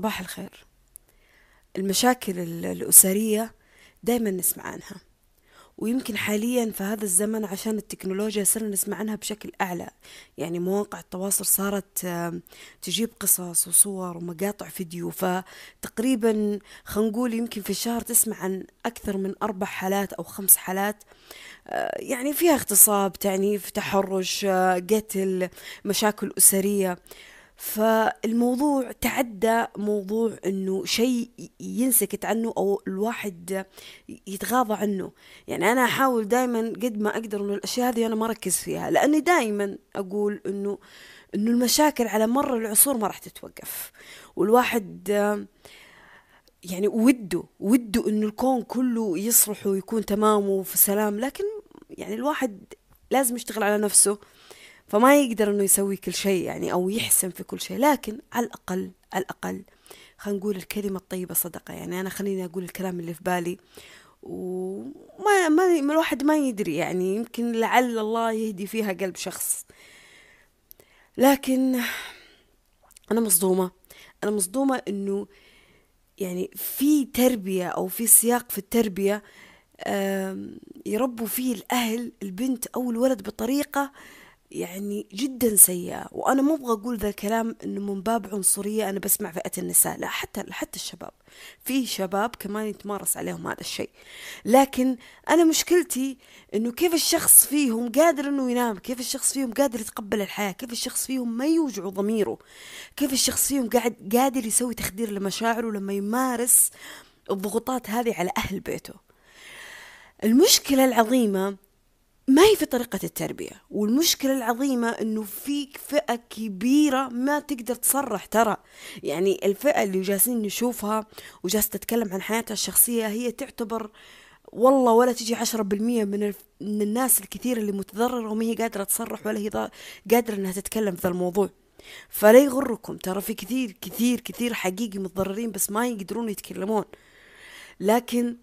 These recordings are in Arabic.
صباح الخير. المشاكل الأسرية دايما نسمع عنها ويمكن حاليا في هذا الزمن عشان التكنولوجيا صرنا نسمع عنها بشكل أعلى. يعني مواقع التواصل صارت تجيب قصص وصور ومقاطع فيديو فتقريبا خلينا نقول يمكن في الشهر تسمع عن أكثر من أربع حالات أو خمس حالات. آه، يعني فيها اغتصاب تعنيف تحرش آه، قتل مشاكل أسرية. فالموضوع تعدى موضوع إنه شيء ينسكت عنه أو الواحد يتغاضى عنه. يعني أنا أحاول دائما قد ما أقدر انه الأشياء هذه أنا ما أركز فيها لأني دائما أقول إنه إنه المشاكل على مر العصور ما راح تتوقف. والواحد يعني وده وده إنه الكون كله يصلح ويكون تمام وفي سلام لكن يعني الواحد لازم يشتغل على نفسه. فما يقدر إنه يسوي كل شيء يعني أو يحسن في كل شيء لكن على الأقل على الأقل خلينا نقول الكلمة الطيبة صدقة. يعني أنا خليني أقول الكلام اللي في بالي وما ما الواحد ما يدري يعني يمكن لعل الله يهدي فيها قلب شخص. لكن أنا مصدومة. أنا مصدومة إنه يعني في تربية أو في سياق في التربية يربوا فيه الأهل البنت أو الولد بطريقة يعني جدا سيئة. وأنا مو أبغى أقول ذا الكلام إنه من باب عنصرية أنا بسمع فئة النساء لا حتى حتى الشباب. في شباب كمان يتمارس عليهم هذا الشيء. لكن أنا مشكلتي إنه كيف الشخص فيهم قادر إنه ينام كيف الشخص فيهم قادر يتقبل الحياة كيف الشخص فيهم ما يوجع ضميره كيف الشخص فيهم قاعد قادر يسوي تخدير لمشاعره لما يمارس الضغوطات هذه على أهل بيته. المشكلة العظيمة ما هي في طريقة التربية؟ والمشكلة العظيمة إنه فيك فئة كبيرة ما تقدر تصرح ترى. يعني الفئة اللي جالسين نشوفها وجالسة تتكلم عن حياتها الشخصية هي تعتبر والله ولا تجي عشرة بالمية من, من الناس الكثير اللي متضررة وما هي قادرة تصرح ولا هي قادرة إنها تتكلم في ذا الموضوع. فلا يغركم ترى في كثير كثير كثير حقيقي متضررين بس ما يقدرون يتكلمون. لكن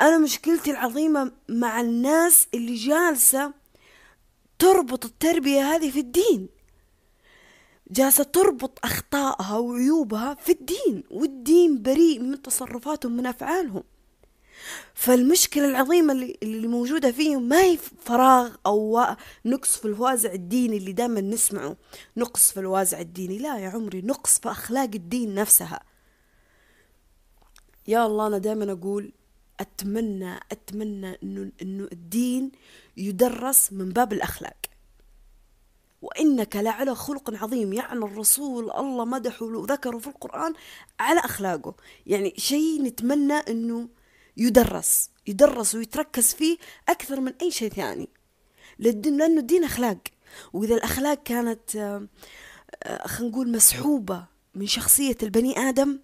أنا مشكلتي العظيمة مع الناس اللي جالسة تربط التربية هذه في الدين. جالسة تربط أخطائها وعيوبها في الدين والدين بريء من تصرفاتهم من أفعالهم. فالمشكلة العظيمة اللي, اللي موجودة فيهم ما هي فراغ أو نقص في الوازع الديني اللي دائما نسمعه. نقص في الوازع الديني. لا يا عمري نقص في أخلاق الدين نفسها. يا الله أنا دائما أقول أتمنى أتمنى إنه إنه الدين يدرس من باب الأخلاق. وإنك لعلى خلق عظيم. يعني الرسول الله مدحه وذكره في القرآن على أخلاقه. يعني شيء نتمنى إنه يدرس يدرس ويتركز فيه أكثر من أي شيء ثاني. لأنه الدين أخلاق. وإذا الأخلاق كانت آه، خلينا نقول مسحوبة من شخصية البني آدم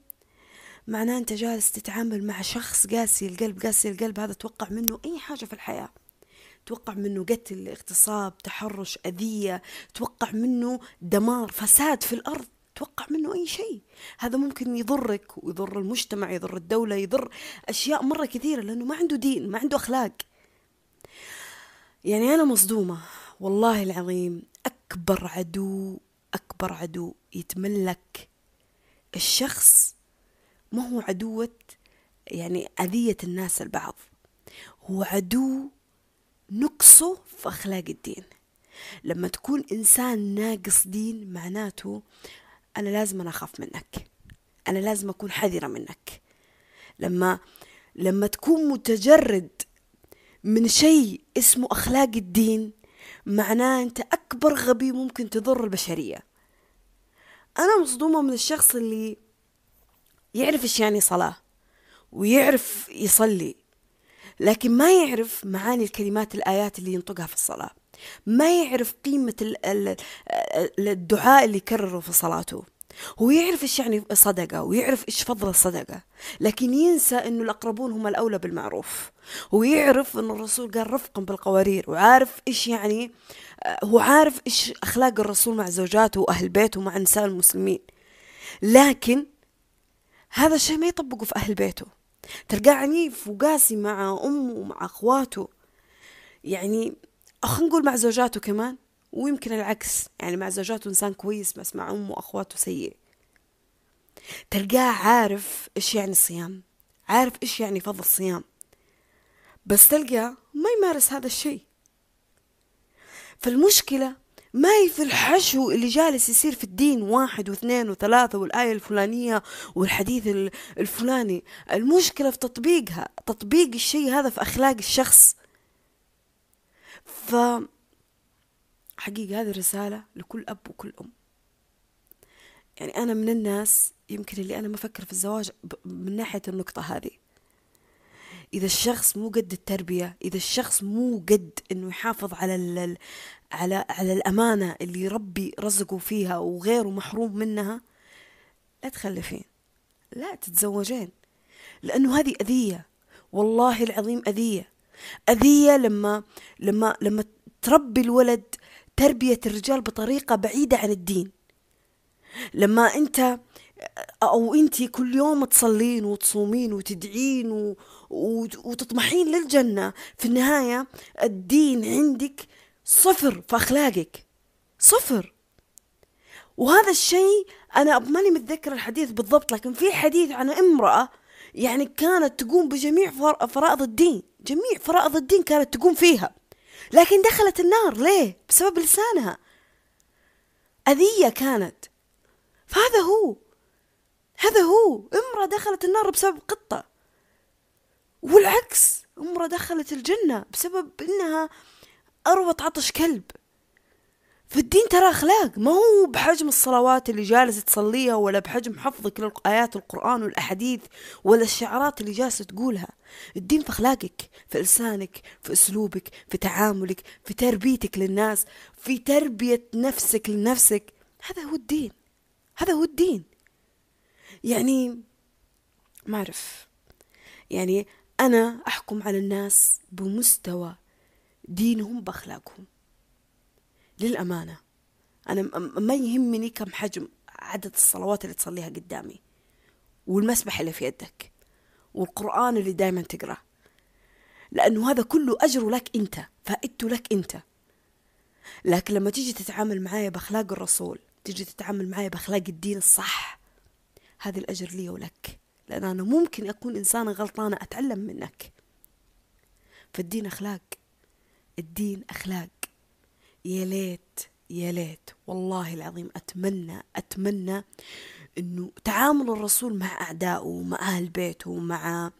معناه أنت جالس تتعامل مع شخص قاسي القلب قاسي القلب هذا توقع منه أي حاجة في الحياة. توقع منه قتل اغتصاب تحرش أذية توقع منه دمار فساد في الأرض توقع منه أي شيء. هذا ممكن يضرك ويضر المجتمع يضر الدولة يضر أشياء مرة كثيرة لأنه ما عنده دين ما عنده أخلاق. يعني أنا مصدومة والله العظيم أكبر عدو أكبر عدو يتملك الشخص ما هو عدوة يعني أذية الناس البعض. هو عدو نقصه في أخلاق الدين. لما تكون إنسان ناقص دين معناته أنا لازم أنا أخاف منك. أنا لازم أكون حذرة منك. لما لما تكون متجرد من شيء اسمه أخلاق الدين معناه أنت أكبر غبي ممكن تضر البشرية. أنا مصدومة من الشخص اللي يعرف إيش يعني صلاة ويعرف يصلي لكن ما يعرف معاني الكلمات الآيات اللي ينطقها في الصلاة. ما يعرف قيمة الدعاء اللي يكرره في صلاته. هو يعرف إيش يعني صدقة ويعرف إيش فضل الصدقة لكن ينسى إنه الأقربون هم الأولى بالمعروف. هو يعرف إنه الرسول قال رفقا بالقوارير وعارف إيش يعني هو عارف إيش أخلاق الرسول مع زوجاته وأهل بيته ومع نساء المسلمين. لكن هذا الشيء ما يطبقه في أهل بيته. تلقاه عنيف وقاسي مع أمه ومع أخواته. يعني خلينا نقول مع زوجاته كمان ويمكن العكس. يعني مع زوجاته إنسان كويس بس مع أمه وأخواته سيء. تلقاه عارف إيش يعني الصيام عارف إيش يعني فضل الصيام. بس تلقاه ما يمارس هذا الشيء. فالمشكلة ما في الحشو اللي جالس يصير في الدين واحد واثنين وثلاثة والآية الفلانية والحديث الفلاني؟ المشكلة في تطبيقها تطبيق الشيء هذا في أخلاق الشخص. ف حقيقة هذه الرسالة لكل أب وكل أم. يعني أنا من الناس يمكن اللي أنا ما أفكر في الزواج من ناحية النقطة هذه. إذا الشخص مو قد التربية إذا الشخص مو قد إنه يحافظ على على على الأمانة اللي ربي رزقه فيها وغيره محروم منها لا تخلفين لا تتزوجين لأنه هذه أذية والله العظيم أذية أذية لما لما لما تربي الولد تربية الرجال بطريقة بعيدة عن الدين لما أنت أو أنت كل يوم تصلين وتصومين وتدعين. وتطمحين للجنة في النهاية الدين عندك صفر في أخلاقك. صفر. وهذا الشيء أنا ماني متذكر الحديث بالضبط لكن في حديث عن امرأة يعني كانت تقوم بجميع فرائض الدين جميع فرائض الدين كانت تقوم فيها. لكن دخلت النار ليه؟ بسبب لسانها. أذية كانت. فهذا هو. هذا هو. امرأة دخلت النار بسبب قطة. والعكس امرأة دخلت الجنة بسبب إنها اروت عطش كلب. فالدين ترى أخلاق ما هو بحجم الصلوات اللي جالس تصليها ولا بحجم حفظك لآيات القرآن والأحاديث ولا الشعارات اللي جالسة تقولها. الدين في أخلاقك في لسانك في أسلوبك في تعاملك في تربيتك للناس في تربية نفسك لنفسك. هذا هو الدين. هذا هو الدين. يعني ما أعرف. يعني أنا أحكم على الناس بمستوى دينهم بأخلاقهم. للأمانة أنا ما يهمني كم حجم عدد الصلوات اللي تصليها قدامي والمسبح اللي في يدك والقرآن اللي دايما تقرأه لأنه هذا كله أجر لك أنت فائدته لك أنت. لكن لما تيجي تتعامل معايا بأخلاق الرسول تيجي تتعامل معايا بأخلاق الدين الصح هذا الأجر لي ولك لأن أنا ممكن أكون إنسانة غلطانة أتعلم منك. فالدين أخلاق. الدين أخلاق. يا ليت يا ليت. والله العظيم أتمنى أتمنى أنه تعامل الرسول مع أعدائه مع أهل بيته مع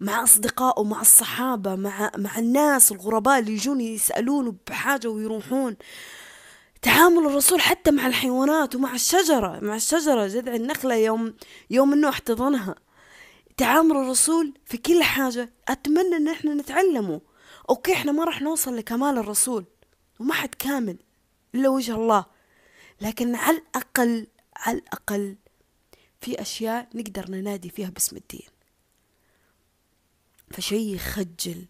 مع أصدقائه مع الصحابة مع مع الناس الغرباء اللي يجون يسألونه بحاجة ويروحون. تعامل الرسول حتى مع الحيوانات ومع الشجرة مع الشجرة جذع النخلة يوم يوم انه احتضنها. تعامل الرسول في كل حاجة. أتمنى إن إحنا نتعلمه. أوكي إحنا ما راح نوصل لكمال الرسول وما حد كامل إلا وجه الله. لكن على الأقل على الأقل في أشياء نقدر ننادي فيها باسم الدين. فشيء يخجل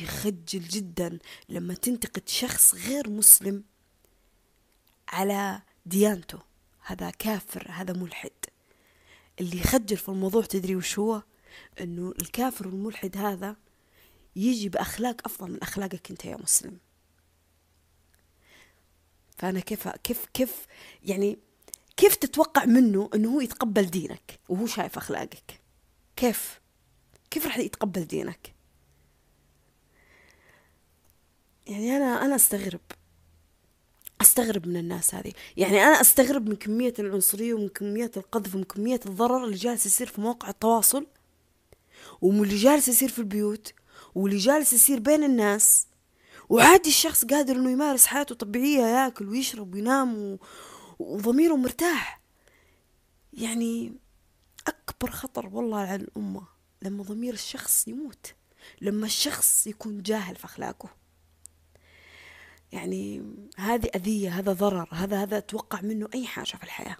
يخجل جدا لما تنتقد شخص غير مسلم على ديانته. هذا كافر هذا ملحد. اللي يخجل في الموضوع تدري وش هو؟ إنه الكافر والملحد هذا يجي بأخلاق أفضل من أخلاقك أنت يا مسلم. فأنا كيف كيف كيف يعني كيف تتوقع منه إنه هو يتقبل دينك وهو شايف أخلاقك؟ كيف؟ كيف راح يتقبل دينك؟ يعني أنا أنا أستغرب. أستغرب من الناس هذه. يعني أنا أستغرب من كمية العنصرية ومن كمية القذف ومن كمية الضرر اللي جالس يصير في مواقع التواصل ومن اللي جالس يصير في البيوت. واللي جالس يصير بين الناس. وعادي الشخص قادر إنه يمارس حياته طبيعية ياكل ويشرب وينام و... وضميره مرتاح. يعني أكبر خطر والله على الأمة لما ضمير الشخص يموت لما الشخص يكون جاهل في أخلاقه. يعني هذه أذية هذا ضرر هذا هذا أتوقع منه أي حاجة في الحياة.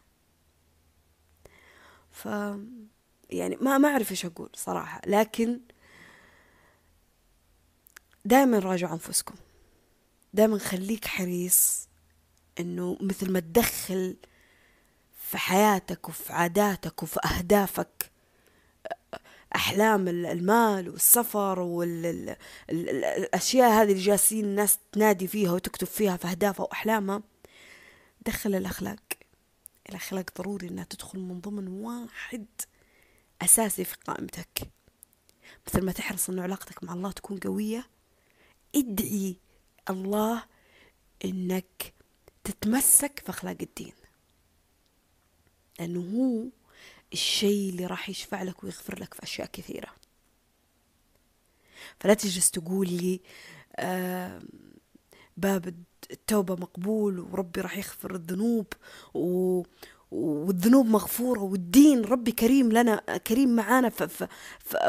ف يعني ما ما أعرف إيش أقول صراحة. لكن دائما راجعوا أنفسكم. دائما خليك حريص إنه مثل ما تدخل في حياتك وفي عاداتك وفي أهدافك أحلام المال والسفر والأشياء هذه اللي جالسين الناس تنادي فيها وتكتب فيها في أهدافها وأحلامها دخل الأخلاق. الأخلاق ضروري إنها تدخل من ضمن واحد أساسي في قائمتك. مثل ما تحرص إنه علاقتك مع الله تكون قوية ادعي الله إنك تتمسك في أخلاق الدين. لأنه هو الشيء اللي راح يشفع لك ويغفر لك في أشياء كثيرة. فلا تجلس تقول لي آه باب التوبة مقبول وربي راح يغفر الذنوب و والذنوب مغفورة والدين ربي كريم لنا كريم معانا. في, في,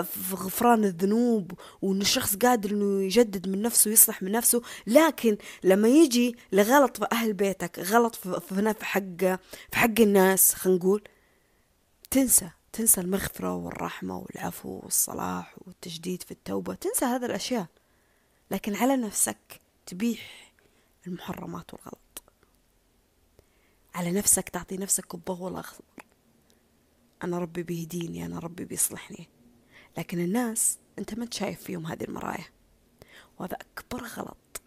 في غفران الذنوب وإن الشخص قادر إنه يجدد من نفسه ويصلح من نفسه. لكن لما يجي لغلط في أهل بيتك غلط في, في حق في حق الناس خلينا نقول تنسى تنسى المغفرة والرحمة والعفو والصلاح والتجديد في التوبة. تنسى هذه الأشياء. لكن على نفسك تبيح المحرمات والغلط. على نفسك تعطي نفسك الضوء الأخضر أنا ربي بيهديني أنا ربي بيصلحني. لكن الناس أنت ما شايف فيهم هذه المرايا. وهذا أكبر غلط.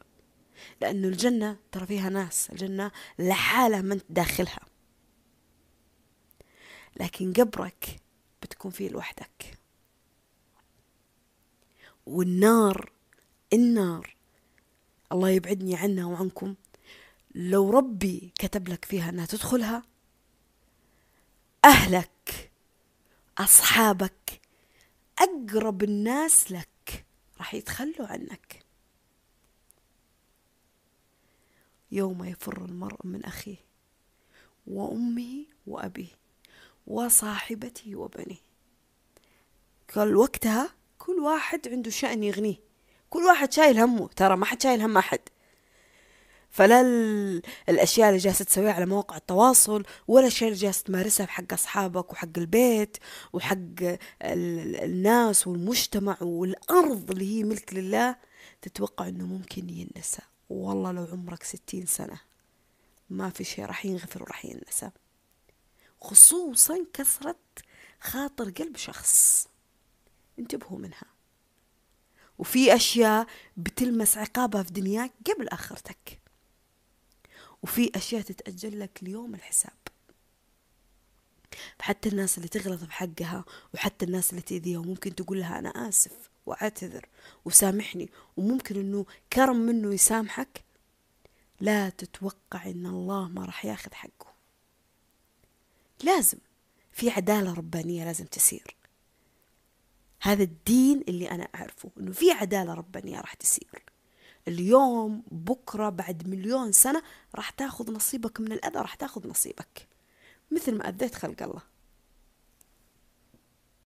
لأنه الجنة ترى فيها ناس. الجنة لحالها من داخلها. لكن قبرك بتكون فيه لوحدك. والنار النار الله يبعدني عنها وعنكم. لو ربي كتب لك فيها أنها تدخلها أهلك أصحابك أقرب الناس لك راح يتخلوا عنك. يوم يفر المرء من أخيه وأمه وأبيه وصاحبته وبنيه. قال وقتها كل واحد عنده شأن يغنيه. كل واحد شايل همه ترى ما حد شايل هم أحد. فلا الأشياء اللي جالسة تسويها على مواقع التواصل ولا الأشياء اللي جالسة تمارسها في حق أصحابك وحق البيت وحق الناس والمجتمع والأرض اللي هي ملك لله تتوقع أنه ممكن ينسى. والله لو عمرك ستين سنة ما في شيء راح ينغفر وراح ينسى. خصوصا كسرة خاطر قلب شخص. انتبهوا منها. وفي أشياء بتلمس عقابها في دنياك قبل آخرتك. وفي أشياء تتأجل لك ليوم الحساب. حتى الناس اللي تغلط بحقها وحتى الناس اللي تأذيها وممكن تقول لها أنا آسف وأعتذر وسامحني وممكن أنه كرم منه يسامحك. لا تتوقع أن الله ما راح ياخذ حقه. لازم في عدالة ربانية لازم تسير. هذا الدين اللي أنا أعرفه إنه في عدالة ربانية راح تسير. اليوم بكرة بعد مليون سنة راح تاخذ نصيبك من الأذى راح تاخذ نصيبك. مثل ما أذيت خلق الله.